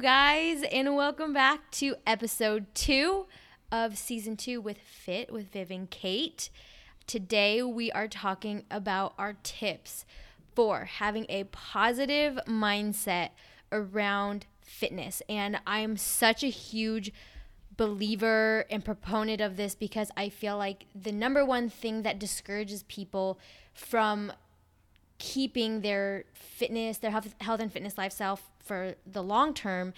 Guys, and welcome back to episode two of season two with Fit with Viv and Kate. Today, we are talking about our tips for having a positive mindset around fitness. And I'm such a huge believer and proponent of this because I feel like the number one thing that discourages people from keeping their fitness, their health, health and fitness lifestyle for the long term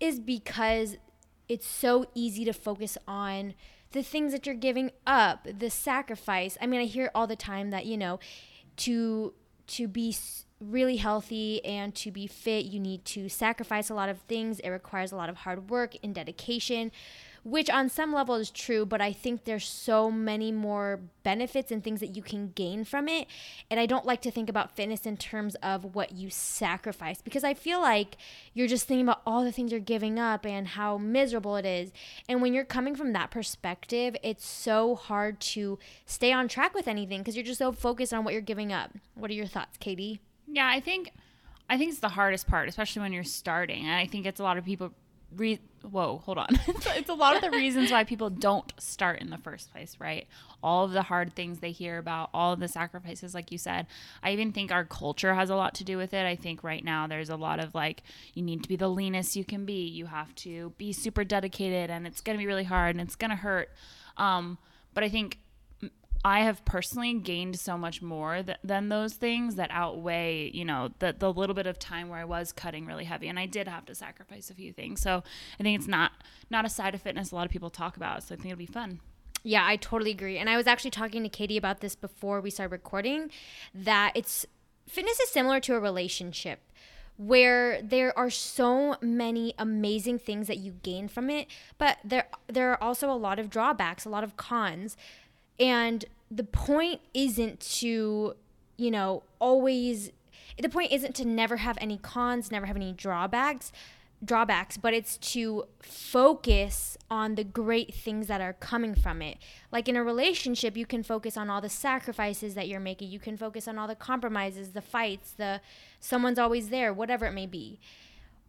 is because it's so easy to focus on the things that you're giving up, the sacrifice. I mean, I hear all the time that, you know, to to be really healthy and to be fit, you need to sacrifice a lot of things. It requires a lot of hard work and dedication which on some level is true, but I think there's so many more benefits and things that you can gain from it. And I don't like to think about fitness in terms of what you sacrifice because I feel like you're just thinking about all the things you're giving up and how miserable it is. And when you're coming from that perspective, it's so hard to stay on track with anything because you're just so focused on what you're giving up. What are your thoughts, Katie? Yeah, I think I think it's the hardest part, especially when you're starting. And I think it's a lot of people re- whoa hold on. It's, it's a lot of the reasons why people don't start in the first place right? All of the hard things they hear about all of the sacrifices like you said. I even think our culture has a lot to do with it. I think right now there's a lot of like you need to be the leanest you can be. You have to be super dedicated and it's going to be really hard and it's going to hurt. Um, but i think I have personally gained so much more th- than those things that outweigh, you know, the the little bit of time where I was cutting really heavy, and I did have to sacrifice a few things. So I think it's not not a side of fitness a lot of people talk about. So I think it'll be fun. Yeah, I totally agree. And I was actually talking to Katie about this before we started recording. That it's fitness is similar to a relationship where there are so many amazing things that you gain from it, but there there are also a lot of drawbacks, a lot of cons. And the point isn't to, you know, always the point isn't to never have any cons, never have any drawbacks, drawbacks, but it's to focus on the great things that are coming from it. Like in a relationship, you can focus on all the sacrifices that you're making. You can focus on all the compromises, the fights, the someone's always there, whatever it may be.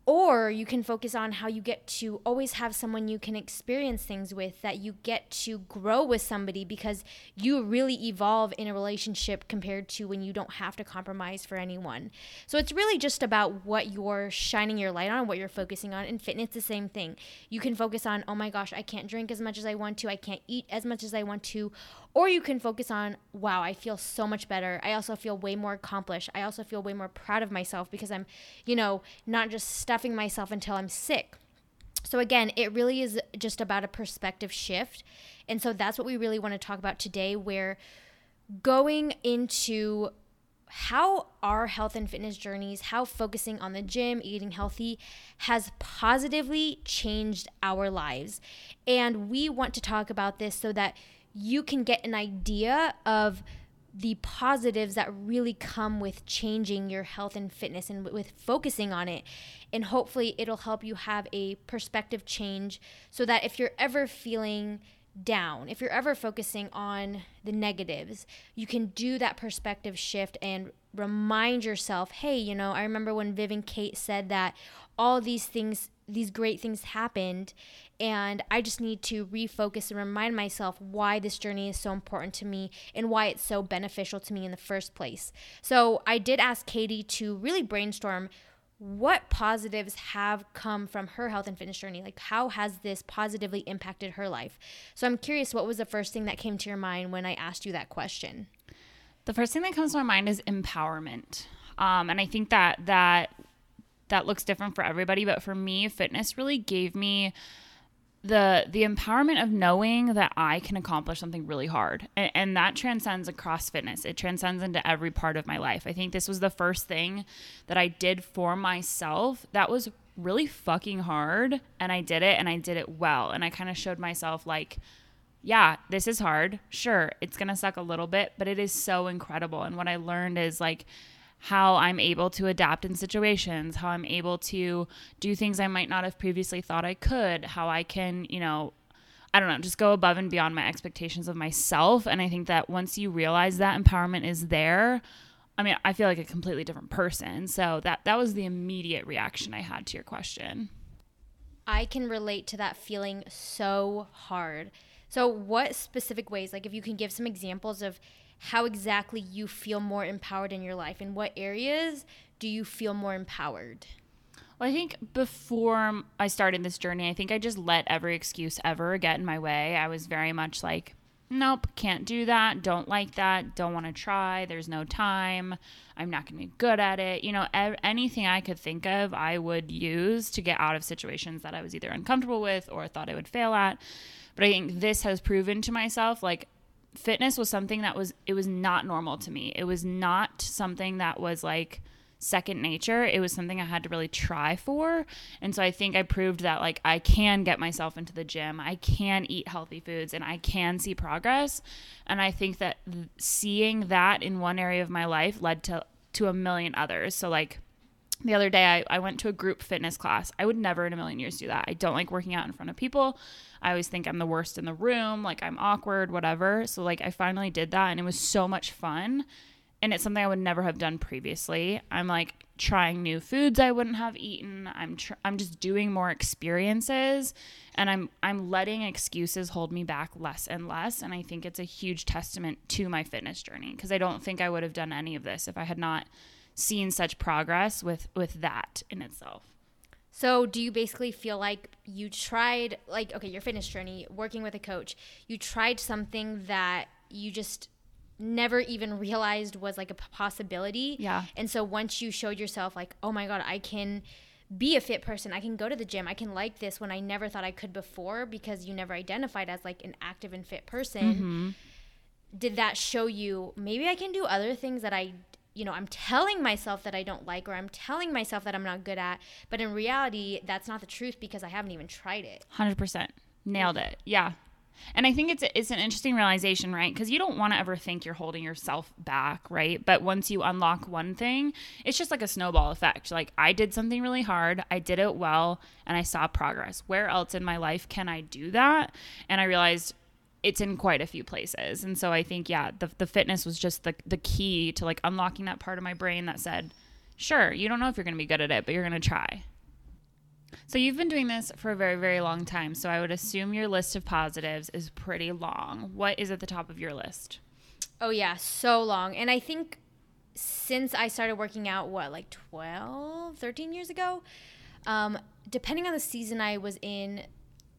Or you can focus on how you get to always have someone you can experience things with, that you get to grow with somebody because you really evolve in a relationship compared to when you don't have to compromise for anyone. So it's really just about what you're shining your light on, what you're focusing on. And fitness, the same thing. You can focus on, oh my gosh, I can't drink as much as I want to, I can't eat as much as I want to, or you can focus on, wow, I feel so much better. I also feel way more accomplished. I also feel way more proud of myself because I'm, you know, not just stuffing myself until I'm sick. So, again, it really is just about a perspective shift. And so that's what we really want to talk about today, where going into how our health and fitness journeys, how focusing on the gym, eating healthy has positively changed our lives. And we want to talk about this so that you can get an idea of the positives that really come with changing your health and fitness and with focusing on it. And hopefully, it'll help you have a perspective change so that if you're ever feeling down, if you're ever focusing on the negatives, you can do that perspective shift and remind yourself hey, you know, I remember when Viv and Kate said that all these things these great things happened and I just need to refocus and remind myself why this journey is so important to me and why it's so beneficial to me in the first place. So, I did ask Katie to really brainstorm what positives have come from her health and fitness journey? Like, how has this positively impacted her life? So, I'm curious, what was the first thing that came to your mind when I asked you that question? The first thing that comes to my mind is empowerment. Um, and I think that that that looks different for everybody, but for me, fitness really gave me the the empowerment of knowing that I can accomplish something really hard. And, and, that transcends across fitness. It transcends into every part of my life. I think this was the first thing that I did for myself that was really fucking hard and I did it and I did it well. And I kind of showed myself like yeah, this is hard. Sure, it's to suck a little bit, but it is so incredible. And what I learned is like how I'm able to adapt in situations, how I'm able to do things I might not have previously thought I could, how I can, you know, I don't know, just go above and beyond my expectations of myself. And I think that once you realize that empowerment is there, I mean, I feel like a completely different person. So that that was the immediate reaction I had to your question. I can relate to that feeling so hard. So, what specific ways, like if you can give some examples of how exactly you feel more empowered in your life, in what areas do you feel more empowered? Well, I think before I started this journey, I think I just let every excuse ever get in my way. I was very much like, nope, can't do that, don't like that, don't want to try, there's no time, I'm not going to be good at it. You know, ev- anything I could think of, I would use to get out of situations that I was either uncomfortable with or thought I would fail at. But I think this has proven to myself like fitness was something that was it was not normal to me. It was not something that was like second nature. It was something I had to really try for. And so I think I proved that like I can get myself into the gym. I can eat healthy foods and I can see progress. And I think that seeing that in one area of my life led to to a million others. So like the other day I, I went to a group fitness class. I would never in a million years do that. I don't like working out in front of people. I always think I'm the worst in the room, like I'm awkward, whatever. So like I finally did that and it was so much fun and it's something I would never have done previously. I'm like trying new foods I wouldn't have eaten. I'm tr- I'm just doing more experiences and I'm I'm letting excuses hold me back less and less and I think it's a huge testament to my fitness journey because I don't think I would have done any of this if I had not seen such progress with with that in itself. So, do you basically feel like you tried like okay, your fitness journey, working with a coach, you tried something that you just never even realized was like a possibility. Yeah. And so once you showed yourself like, "Oh my god, I can be a fit person. I can go to the gym. I can like this when I never thought I could before because you never identified as like an active and fit person." Mm-hmm. Did that show you maybe I can do other things that I you know, I'm telling myself that I don't like or I'm telling myself that I'm not good at, but in reality, that's not the truth because I haven't even tried it. 100%. Nailed it. Yeah. And I think it's it's an interesting realization, right? Because you don't want to ever think you're holding yourself back, right? But once you unlock one thing, it's just like a snowball effect. Like I did something really hard, I did it well, and I saw progress. Where else in my life can I do that? And I realized it's in quite a few places. And so I think yeah, the the fitness was just the the key to like unlocking that part of my brain that said, "Sure, you don't know if you're going to be good at it, but you're going to try." So you've been doing this for a very, very long time. So I would assume your list of positives is pretty long. What is at the top of your list? Oh, yeah, so long. And I think since I started working out, what, like 12, 13 years ago, um, depending on the season I was in,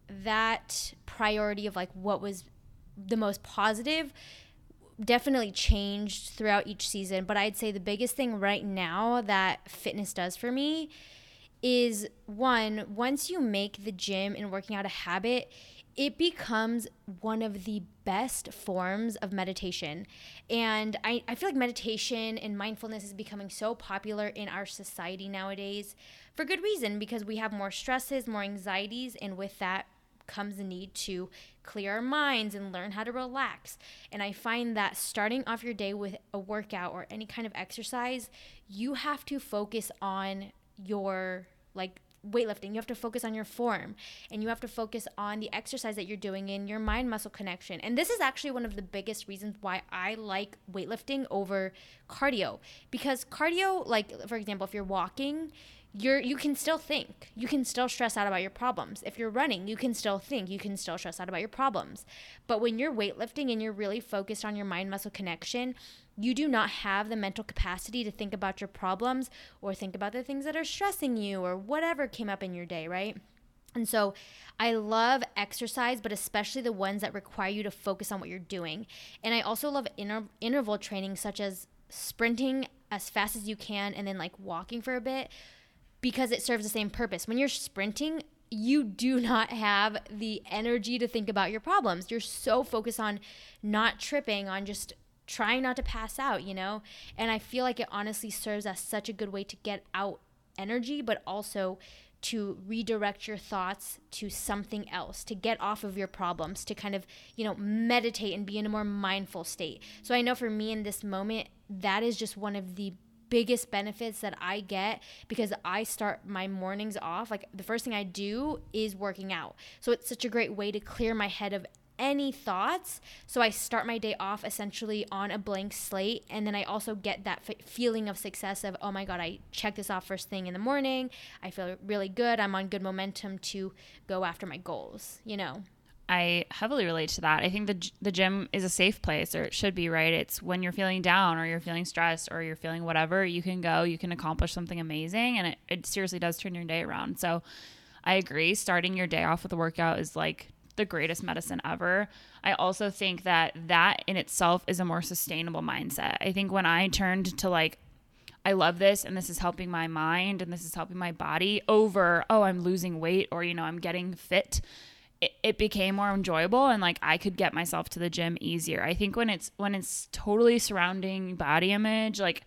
that priority of like what was the most positive definitely changed throughout each season. But I'd say the biggest thing right now that fitness does for me is one, once you make the gym and working out a habit, it becomes one of the best forms of meditation. And I, I feel like meditation and mindfulness is becoming so popular in our society nowadays for good reason because we have more stresses, more anxieties, and with that comes the need to clear our minds and learn how to relax. And I find that starting off your day with a workout or any kind of exercise, you have to focus on your like weightlifting. You have to focus on your form and you have to focus on the exercise that you're doing in your mind muscle connection. And this is actually one of the biggest reasons why i like weightlifting over cardio. Because cardio like for example if you're walking you're you can still think. You can still stress out about your problems. If you're running you can still think. You can still stress out about your problems. But when you're weightlifting and you're really focused on your mind muscle connection you do not have the mental capacity to think about your problems or think about the things that are stressing you or whatever came up in your day, right? And so I love exercise, but especially the ones that require you to focus on what you're doing. And I also love inter- interval training, such as sprinting as fast as you can and then like walking for a bit because it serves the same purpose. When you're sprinting, you do not have the energy to think about your problems. You're so focused on not tripping, on just trying not to pass out, you know? And I feel like it honestly serves as such a good way to get out energy, but also to redirect your thoughts to something else, to get off of your problems, to kind of, you know, meditate and be in a more mindful state. So I know for me in this moment, that is just one of the biggest benefits that I get because I start my mornings off. Like the first thing I do is working out. So it's such a great way to clear my head of any thoughts. So I start my day off essentially on a blank slate. And then I also get that f- feeling of success of, oh my God, I checked this off first thing in the morning. I feel really good. I'm on good momentum to go after my goals, you know? I heavily relate to that. I think the the gym is a safe place, or it should be, right? It's when you're feeling down, or you're feeling stressed, or you're feeling whatever, you can go, you can accomplish something amazing, and it, it seriously does turn your day around. So, I agree. Starting your day off with a workout is like the greatest medicine ever. I also think that that in itself is a more sustainable mindset. I think when I turned to like, I love this and this is helping my mind and this is helping my body over, oh, I'm losing weight or, you know, I'm getting fit it, it became more enjoyable and like I could get myself to the gym easier. I think when it's when it's totally surrounding body image, like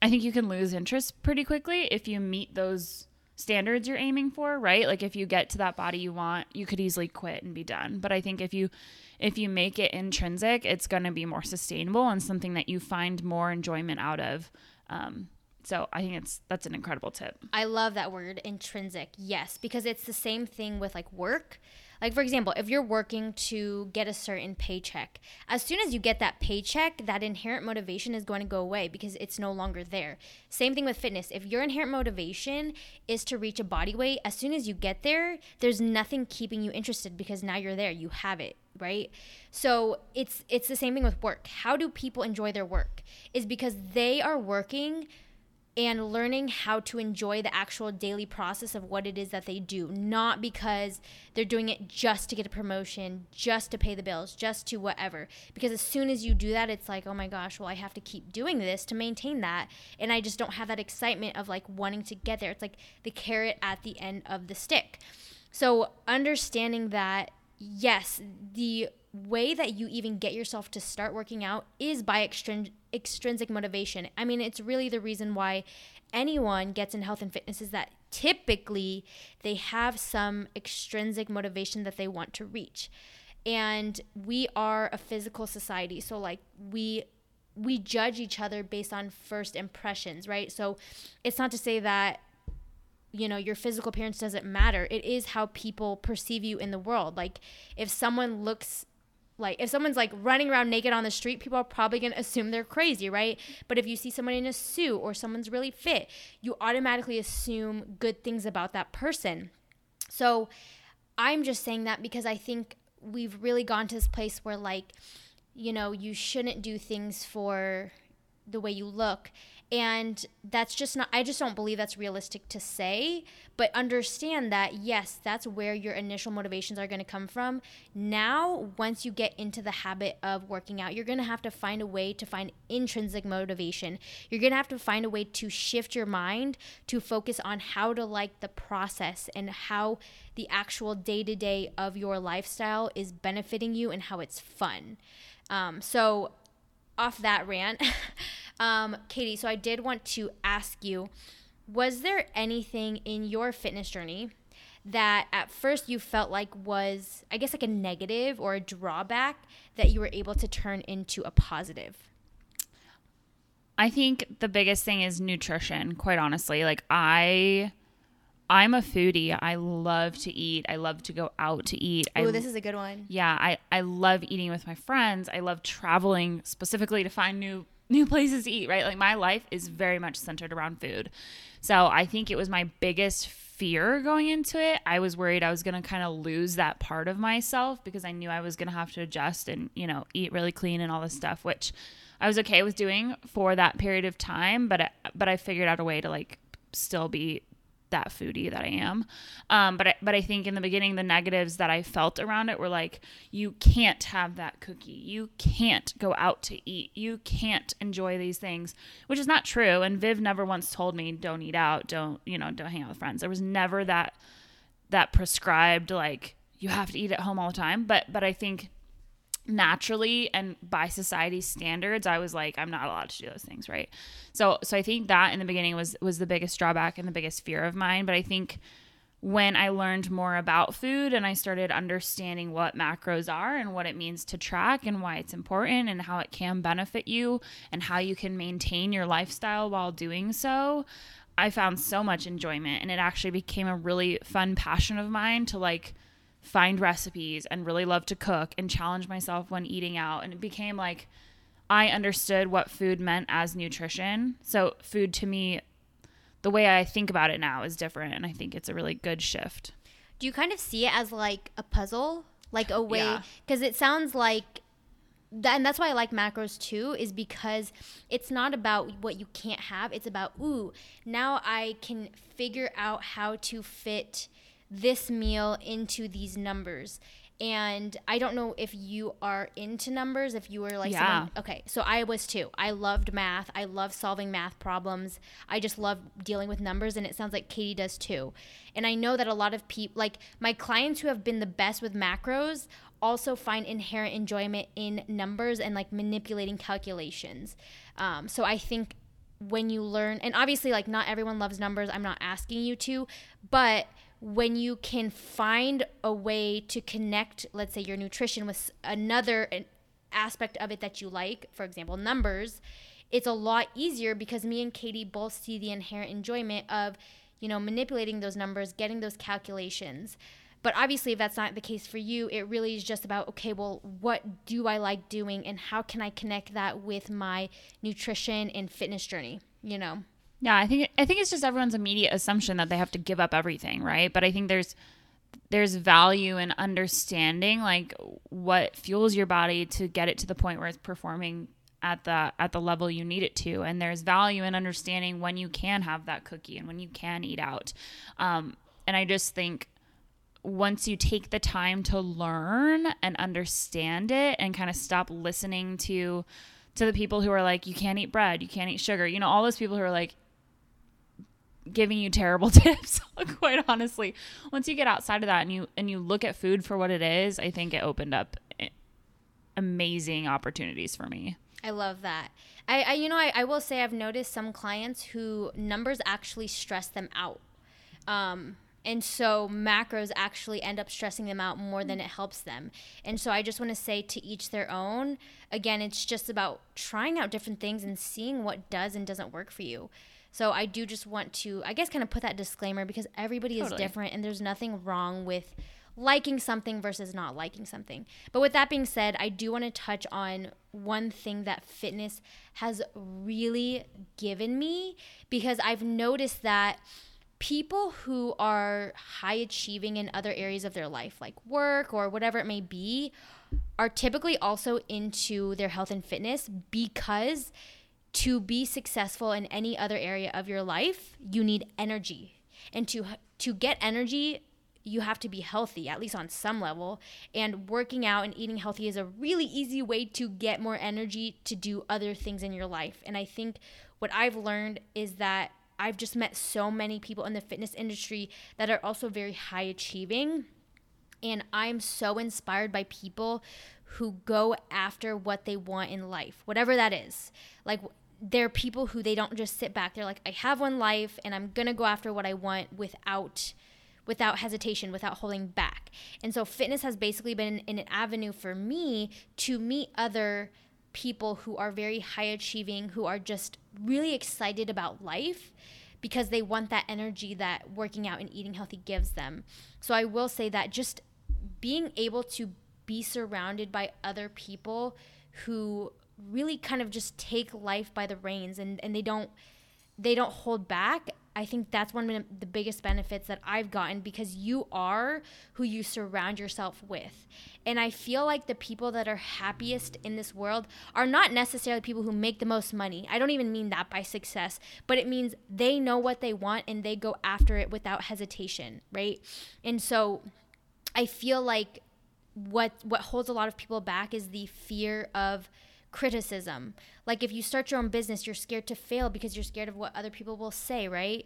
I think you can lose interest pretty quickly if you meet those standards you're aiming for, right? Like if you get to that body you want, you could easily quit and be done. But I think if you if you make it intrinsic, it's going to be more sustainable and something that you find more enjoyment out of. Um, so I think it's that's an incredible tip. I love that word intrinsic. Yes, because it's the same thing with like work. Like, for example, if you're working to get a certain paycheck, as soon as you get that paycheck, that inherent motivation is going to go away because it's no longer there. Same thing with fitness. If your inherent motivation is to reach a body weight, as soon as you get there, there's nothing keeping you interested because now you're there, you have it right so it's it's the same thing with work how do people enjoy their work is because they are working and learning how to enjoy the actual daily process of what it is that they do, not because they're doing it just to get a promotion, just to pay the bills, just to whatever. Because as soon as you do that, it's like, oh my gosh, well, I have to keep doing this to maintain that. And I just don't have that excitement of like wanting to get there. It's like the carrot at the end of the stick. So understanding that, yes, the way that you even get yourself to start working out is by extrin- extrinsic motivation. I mean, it's really the reason why anyone gets in health and fitness is that typically they have some extrinsic motivation that they want to reach. And we are a physical society, so like we we judge each other based on first impressions, right? So it's not to say that you know your physical appearance doesn't matter it is how people perceive you in the world like if someone looks like if someone's like running around naked on the street people are probably going to assume they're crazy right? But if you see someone in a suit or someone's really fit you automatically assume good things about that person. So i'm just saying that because i think we've really gone to this place where like you know you shouldn't do things for the way you look and that's just not i just don't believe that's realistic to say but understand that yes that's where your initial motivations are going to come from. Now once you get into the habit of working out you're going to have to find a way to find intrinsic motivation. You're going to have to find a way to shift your mind to focus on how to like the process and how the actual day-to-day of your lifestyle is benefiting you and how it's fun. Um, so off that rant Um, Katie, so I did want to ask you was there anything in your fitness journey that at first you felt like was, I guess, like a negative or a drawback that you were able to turn into a positive? I think the biggest thing is nutrition, quite honestly. Like, I. I'm a foodie. I love to eat. I love to go out to eat. Oh, this is a good one. Yeah, I, I love eating with my friends. I love traveling specifically to find new new places to eat, right? Like my life is very much centered around food. So I think it was my biggest fear going into it. I was worried I was going to kind of lose that part of myself because I knew I was going to have to adjust and, you know, eat really clean and all this stuff, which I was okay with doing for that period of time, but I, but I figured out a way to like still be that foodie that I am. Um, but I, but I think in the beginning, the negatives that I felt around it were like, you can't have that cookie, you can't go out to eat, you can't enjoy these things, which is not true. And Viv never once told me, don't eat out, don't you know, don't hang out with friends. There was never that that prescribed like you have to eat at home all the time. But but I think naturally and by society's standards i was like i'm not allowed to do those things right? So so i think that in the beginning was was the biggest drawback and the biggest fear of mine. But i think when i learned more about food and i started understanding what macros are and what it means to track and why it's important and how it can benefit you and how you can maintain your lifestyle while doing so i found so much enjoyment. And it actually became a really fun passion of mine to like find recipes and really love to cook and challenge myself when eating out. And it became like I understood what food meant as nutrition. So, food to me, the way I think about it now is different. And I think it's a really good shift. Do you kind of see it as like a puzzle? Like a way, because yeah. it sounds like and that's why I like macros too, is because it's not about what you can't have. It's about, ooh, now I can figure out how to fit this meal into these numbers and I don't know if you are into numbers, if you were like yeah. someone, okay, so I was too. I loved math. I love solving math problems. I just love dealing with numbers and it sounds like Katie does too. And I know that a lot of people like my clients who have been the best with macros also find inherent enjoyment in numbers and like manipulating calculations. Um, so I think when you learn and obviously like not everyone loves numbers, I'm not asking you to, but when you can find a way to connect, let's say, your nutrition with another eh, aspect of it that you like, for example, numbers, it's a lot easier because me and Katie both see the inherent enjoyment of, you know, manipulating those numbers, getting those calculations. But obviously, if that's not the case for you, it really is just about okay, well, what do I like doing and how can I connect that with my nutrition and fitness journey, you know? Yeah, I think I think it's just everyone's immediate assumption that they have to give up everything, right? But I think there's there's value in understanding like what fuels your body to get it to the point where it's performing at the at the level you need it to and there's value in understanding when you can have that cookie and when you can eat out um, and i just think once you take the time to learn and understand it and kind of stop listening to to the people who are like you can't eat bread you can't eat sugar you know all those people who are like giving you terrible tips quite honestly once you get outside of that and you and you look at food for what it is i think it opened up amazing opportunities for me i love that i, I you know I, I will say i've noticed some clients who numbers actually stress them out um, and so macros actually end up stressing them out more than it helps them. And so I just want to say to each their own. Again, it's just about trying out different things and seeing what does and doesn't work for you. So I do just want to, I guess, kind of put that disclaimer because everybody totally. is different and there's nothing wrong with liking something versus not liking something. But with that being said, I do want to touch on one thing that fitness has really given me because I've noticed that people who are high achieving in other areas of their life, like work or whatever it may be, are typically also into their health and fitness because to be successful in any other area of your life, you need energy. And to to get energy, you have to be healthy at least on some level, and working out and eating healthy is a really easy way to get more energy to do other things in your life. And I think what I've learned is that I've just met so many people in the fitness industry that are also very high achieving. And I'm so inspired by people who go after what they want in life, whatever that is. Like they're people who they don't just sit back. They're like, I have one life and I'm gonna go after what I want without without hesitation, without holding back. And so fitness has basically been an avenue for me to meet other people who are very high achieving, who are just really excited about life because they want that energy that working out and eating healthy gives them. So I will say that just being able to be surrounded by other people who really kind of just take life by the reins and, and they don't they don't hold back. I think that's one of the biggest benefits that i've gotten because you are who you surround yourself with. And i feel like the people that are happiest in this world are not necessarily people who make the most money. I don't even mean that by success but it means they know what they want and they go after it without hesitation right? And so i feel like what what holds a lot of people back is the fear of criticism. Like if you start your own business, you're scared to fail because you're scared of what other people will say, right?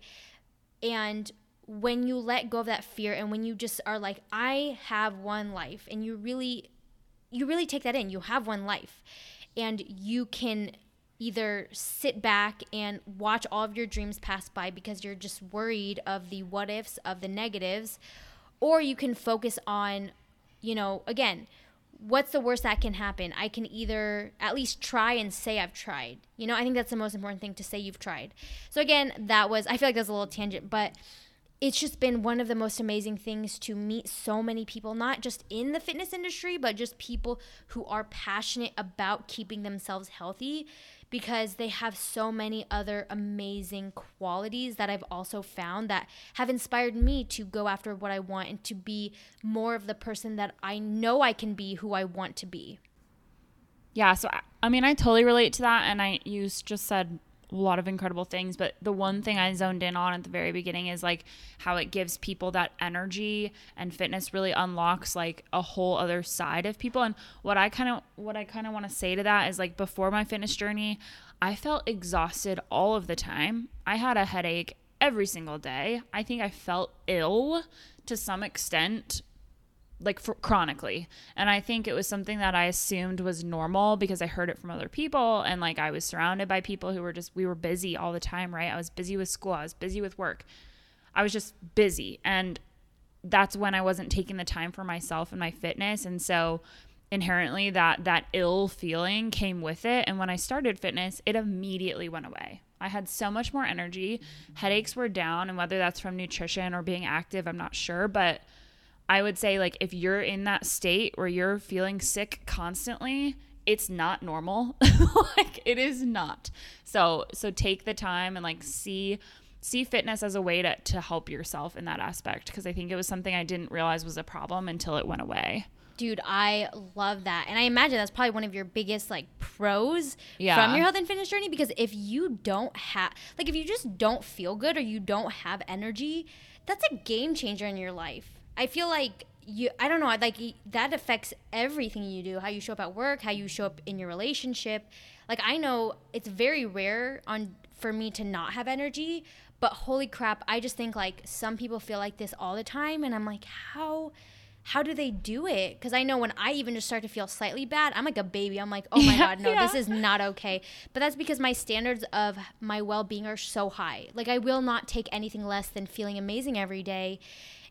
And when you let go of that fear and when you just are like I have one life and you really you really take that in. You have one life and you can either sit back and watch all of your dreams pass by because you're just worried of the what ifs of the negatives or you can focus on you know again what's the worst that can happen? I can either at least try and say I've tried. You know, I think that's the most important thing to say you've tried. So again, that was I feel like that's a little tangent, but it's just been one of the most amazing things to meet so many people, not just in the fitness industry, but just people who are passionate about keeping themselves healthy because they have so many other amazing qualities that I've also found that have inspired me to go after what I want and to be more of the person that I know I can be who I want to be. Yeah, so I mean, I totally relate to that and I you just said a lot of incredible things but the one thing i zoned in on at the very beginning is like how it gives people that energy and fitness really unlocks like a whole other side of people. And what i kind of what i kind of want to say to that is like before my fitness journey i felt exhausted all of the time. I had a headache every single day. I think i felt ill to some extent like for chronically. And i think it was something that i assumed was normal because i heard it from other people and like i was surrounded by people who were just we were busy all the time right? I was busy with school. I was busy with work. I was just busy. And that's when i wasn't taking the time for myself and my fitness. And so inherently that that ill feeling came with it. And when i started fitness it immediately went away. I had so much more energy. Headaches were down, and whether that's from nutrition or being active, I'm not sure. But I would say like if you're in that state where you're feeling sick constantly, it's not normal. like it is not. So so take the time and like see see fitness as a way to to help yourself in that aspect because I think it was something I didn't realize was a problem until it went away. Dude, I love that. And I imagine that's probably one of your biggest like pros Yeah. from your health and fitness journey because if you don't have like if you just don't feel good or you don't have energy, that's a game changer in your life. I feel like you I don't know, like that affects everything you do, how you show up at work, how you show up in your relationship. Like I know it's very rare on for me to not have energy, but holy crap, I just think like some people feel like this all the time and I'm like how how do they do it? Because I know when I even just start to feel slightly bad, I'm like a baby. I'm like, oh my God, no, yeah. this is not okay. But that's because my standards of my well being are so high. Like, I will not take anything less than feeling amazing every day.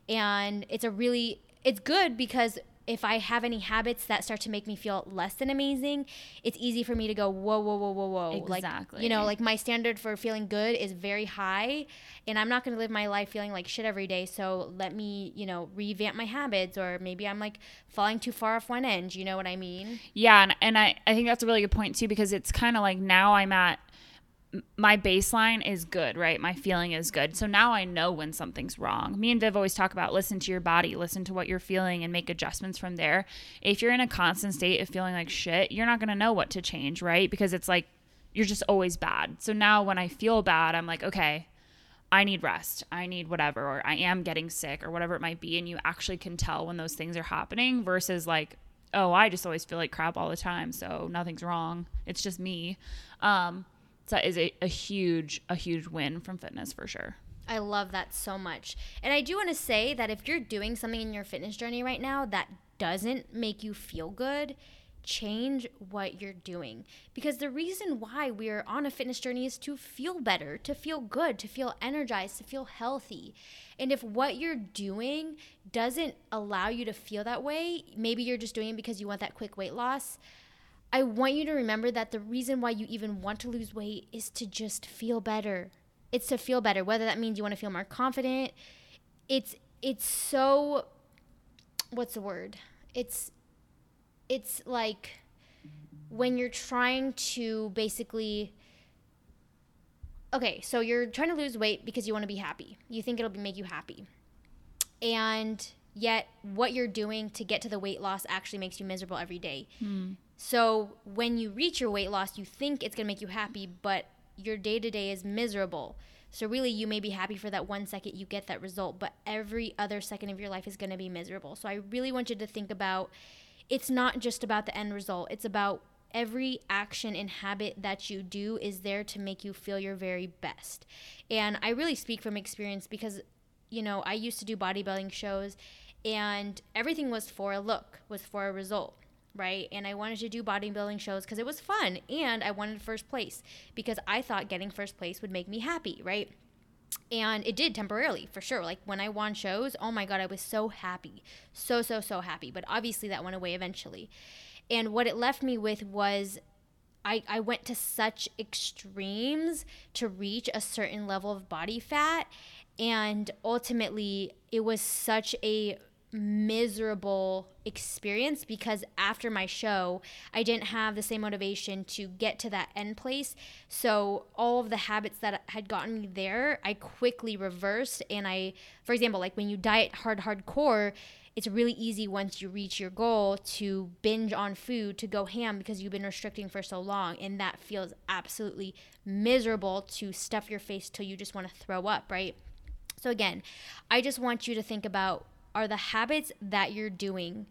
And it's a really, it's good because if I have any habits that start to make me feel less than amazing, it's easy for me to go, whoa, whoa, whoa, whoa, whoa. Like, Exactly. you know, like my standard for feeling good is very high. And I'm not going to live my life feeling like shit every day. So let me, you know, revamp my habits. Or maybe I'm like falling too far off one end. You know what I mean? Yeah, and, and I, I think that's a really good point too because it's kind of like now I'm at my baseline is good, right? My feeling is good. So now I know when something's wrong. Me and Viv always talk about listen to your body, listen to what you're feeling, and make adjustments from there. If you're in a constant state of feeling like shit, you're not going to know what to change, right? Because it's like you're just always bad. So now when I feel bad, I'm like, okay, I need rest. I need whatever, or I am getting sick, or whatever it might be. And you actually can tell when those things are happening versus like, oh, I just always feel like crap all the time. So nothing's wrong. It's just me. Um, so that is a, a huge, a huge win from fitness for sure. I love that so much. And I do want to say that if you're doing something in your fitness journey right now that doesn't make you feel good, change what you're doing. Because the reason why we're on a fitness journey is to feel better, to feel good, to feel energized, to feel healthy. And if what you're doing doesn't allow you to feel that way, maybe you're just doing it because you want that quick weight loss. I want you to remember that the reason why you even want to lose weight is to just feel better. It's to feel better, whether that means you want to feel more confident. It's it's so what's the word? It's it's like when you're trying to basically okay, so you're trying to lose weight because you want to be happy. You think it'll make you happy. And yet what you're doing to get to the weight loss actually makes you miserable every day. Hmm. So when you reach your weight loss, you think it's going to make you happy, but your day to day is miserable. So really, you may be happy for that one second you get that result, but every other second of your life is going to be miserable. So I really want you to think about it's not just about the end result, it's about every action and habit that you do is there to make you feel your very best. And I really speak from experience because, you know, I used to do bodybuilding shows and everything was for a look, was for a result right? And I wanted to do bodybuilding shows because it was fun and I wanted first place because I thought getting first place would make me happy, right? And it did temporarily, for sure. Like when I won shows, oh my God, I was so happy. So, so, so happy. But obviously that went away eventually. And what it left me with was I, I went to such extremes to reach a certain level of body fat And ultimately, it was such a miserable experience because after my show, I didn't have the same motivation to get to that end place. So, all of the habits that had gotten me there, I quickly reversed. And I, for example, like when you diet hard, hardcore, it's really easy once you reach your goal to binge on food, to go ham because you've been restricting for so long. And that feels absolutely miserable to stuff your face till you just want to throw up, right? So, again, I just want you to think about are the habits that you're doing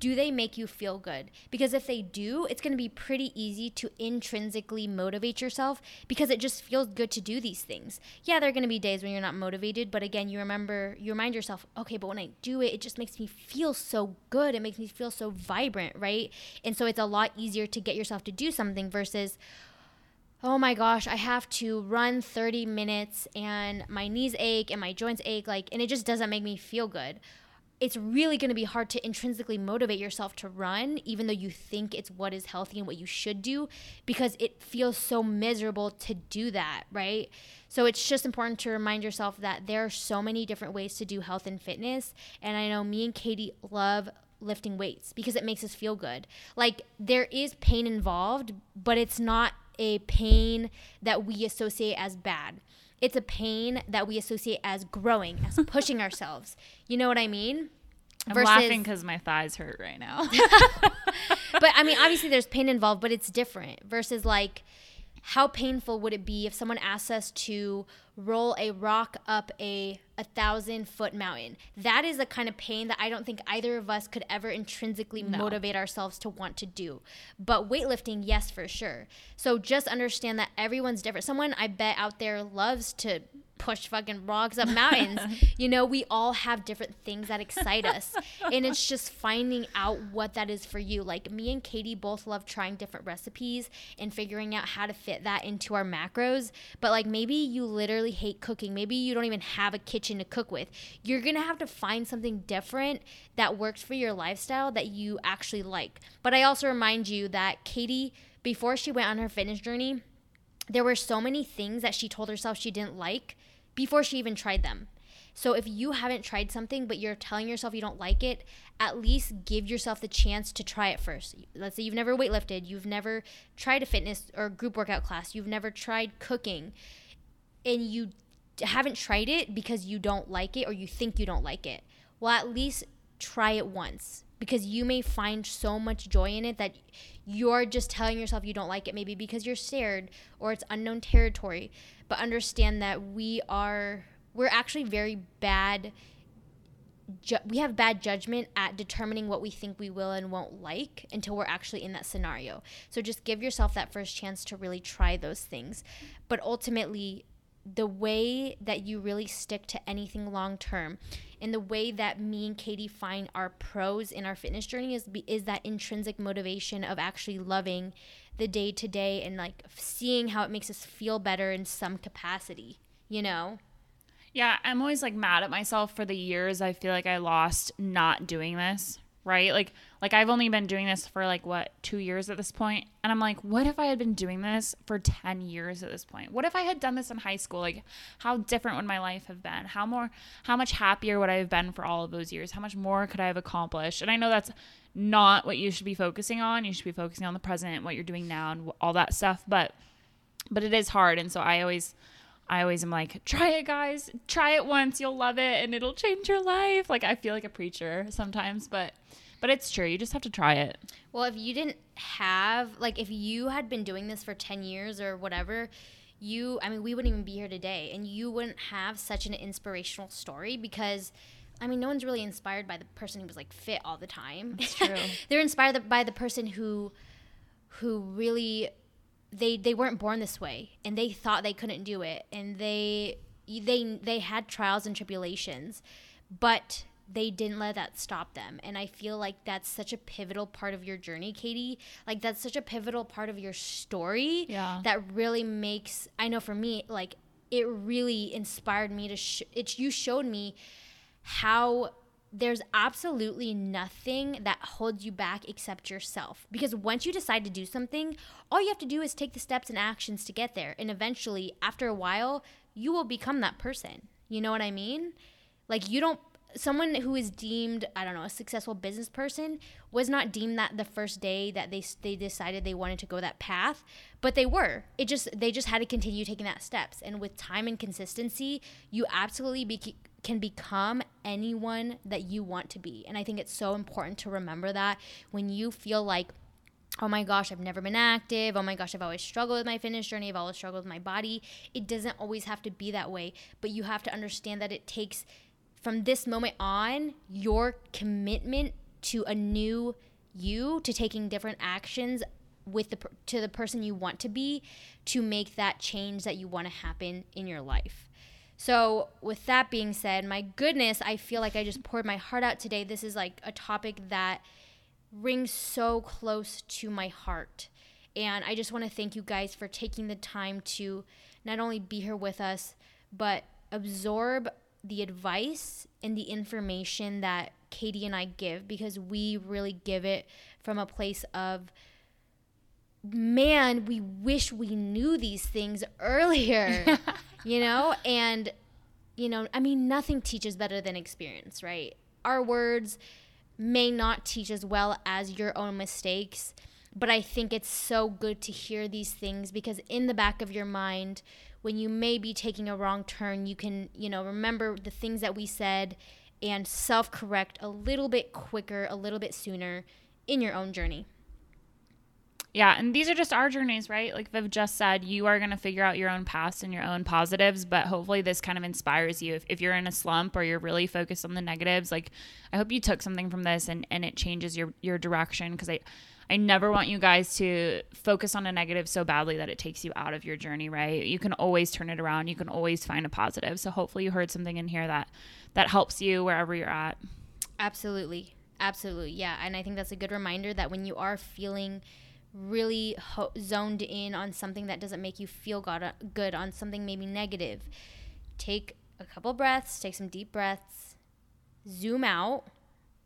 do they make you feel good? Because if they do, it's going to be pretty easy to intrinsically motivate yourself because it just feels good to do these things. Yeah, there are going to be days when you're not motivated, but again, you remember, you remind yourself, okay, but when I do it, it just makes me feel so good. It makes me feel so vibrant, right? And so it's a lot easier to get yourself to do something versus, oh my gosh, I have to run 30 minutes and my knees ache and my joints ache, like, and it just doesn't make me feel good it's really going to be hard to intrinsically motivate yourself to run, even though you think it's what is healthy and what you should do, because it feels so miserable to do that, right? So it's just important to remind yourself that there are so many different ways to do health and fitness. And I know me and Katie love lifting weights because it makes us feel good. Like there is pain involved, but it's not a pain that we associate as bad it's a pain that we associate as growing, as pushing ourselves. You know what I mean? I'm Versus, laughing because my thighs hurt right now. but I mean, obviously, there's pain involved, but it's different. Versus like, how painful would it be if someone asked us to roll a rock up a a thousand foot mountain. That is the kind of pain that I don't think either of us could ever intrinsically no. motivate ourselves to want to do. But weightlifting, yes, for sure. So just understand that everyone's different. Someone I bet out there loves to push fucking rocks up mountains. you know, we all have different things that excite us. and it's just finding out what that is for you. Like me and Katie both love trying different recipes and figuring out how to fit that into our macros. But like maybe you literally hate cooking. Maybe you don't even have a kitchen to cook with. You're going to have to find something different that works for your lifestyle that you actually like. But I also remind you that Katie, before she went on her fitness journey, there were so many things that she told herself she didn't like before she even tried them. So if you haven't tried something but you're telling yourself you don't like it, at least give yourself the chance to try it first. Let's say you've never weightlifted, you've never tried a fitness or group workout class, you've never tried cooking, and you haven't tried it because you don't like it or you think you don't like it. Well, at least try it once because you may find so much joy in it that you're just telling yourself you don't like it maybe because you're scared or it's unknown territory but understand that we are we're actually very bad ju- we have bad judgment at determining what we think we will and won't like until we're actually in that scenario. So just give yourself that first chance to really try those things. But ultimately the way that you really stick to anything long term and the way that me and Katie find our pros in our fitness journey is is that intrinsic motivation of actually loving the day to day and like seeing how it makes us feel better in some capacity, you know? Yeah, I'm always like mad at myself for the years I feel like I lost not doing this, right? Like like I've only been doing this for like what, 2 years at this point. And I'm like, what if I had been doing this for 10 years at this point? What if I had done this in high school? Like how different would my life have been? How more how much happier would I have been for all of those years? How much more could I have accomplished? And I know that's not what you should be focusing on. You should be focusing on the present, what you're doing now and all that stuff, but but it is hard and so I always I always am like, try it, guys. Try it once. You'll love it and it'll change your life. Like, I feel like a preacher sometimes, but. But it's true. You just have to try it. Well, if you didn't have, like, if you had been doing this for 10 years or whatever, you, I mean, we wouldn't even be here today. And you wouldn't have such an inspirational story because, I mean, no one's really inspired by the person who was, like, fit all the time. It's true. They're inspired by the person who, who really they they weren't born this way and they thought they couldn't do it and they they they had trials and tribulations but they didn't let that stop them. And i feel like that's such a pivotal part of your journey katie. Like that's such a pivotal part of your story yeah. that really makes i know for me like it really inspired me to sh- it you showed me how there's absolutely nothing that holds you back except yourself. Because once you decide to do something, all you have to do is take the steps and actions to get there. And eventually, after a while, you will become that person. You know what I mean? Like you don't someone who is deemed I don't know a successful business person was not deemed that the first day that they they decided they wanted to go that path, but they were. It just they just had to continue taking that steps, and with time and consistency, you absolutely be, can become anyone that you want to be. And I think it's so important to remember that when you feel like oh my gosh, I've never been active. Oh my gosh, I've always struggled with my fitness journey. I've always struggled with my body. It doesn't always have to be that way, but you have to understand that it takes from this moment on your commitment to a new you, to taking different actions with the to the person you want to be to make that change that you want to happen in your life. So, with that being said, my goodness, I feel like I just poured my heart out today. This is like a topic that rings so close to my heart. And I just want to thank you guys for taking the time to not only be here with us, but absorb the advice and the information that Katie and I give because we really give it from a place of man, we wish we knew these things earlier, you know? And, you know, I mean, nothing teaches better than experience, right? Our words may not teach as well as your own mistakes, but I think it's so good to hear these things because in the back of your mind, when you may be taking a wrong turn, you can, you know, remember the things that we said and self correct a little bit quicker, a little bit sooner in your own journey. Yeah, and these are just our journeys, right? Like Viv just said, you are going to figure out your own past and your own positives, but hopefully this kind of inspires you. If, if you're in a slump or you're really focused on the negatives, like I hope you took something from this and, and it changes your, your direction because I, I never want you guys to focus on a negative so badly that it takes you out of your journey, right? You can always turn it around. You can always find a positive. So hopefully you heard something in here that that helps you wherever you're at. Absolutely. Absolutely. Yeah, and I think that's a good reminder that when you are feeling really ho- zoned in on something that doesn't make you feel good, uh, good on something maybe negative, take a couple breaths, take some deep breaths, zoom out.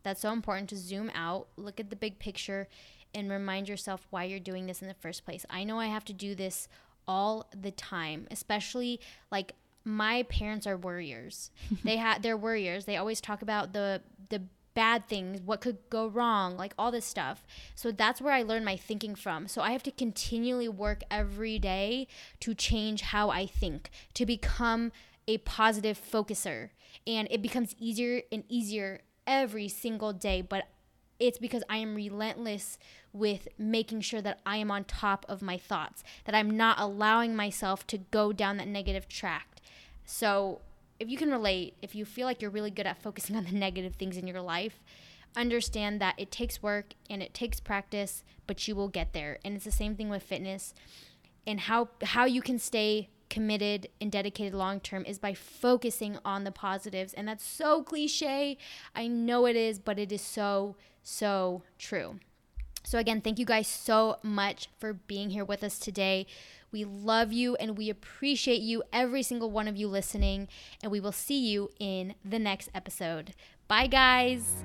That's so important to zoom out, look at the big picture, and remind yourself why you're doing this in the first place. I know I have to do this all the time, especially like my parents are worriers. they had they're warriors. They always talk about the the bad things, what could go wrong, like all this stuff. So that's where I learned my thinking from. So I have to continually work every day to change how I think, to become a positive focuser. And it becomes easier and easier every single day, but it's because I am relentless with making sure that I am on top of my thoughts, that I'm not allowing myself to go down that negative track. So, if you can relate, if you feel like you're really good at focusing on the negative things in your life, understand that it takes work and it takes practice, but you will get there. And it's the same thing with fitness. And how how you can stay committed and dedicated long term is by focusing on the positives. And that's so cliche. I know it is, but it is so so true. So, again, thank you guys so much for being here with us today. We love you and we appreciate you, every single one of you listening. And we will see you in the next episode. Bye, guys.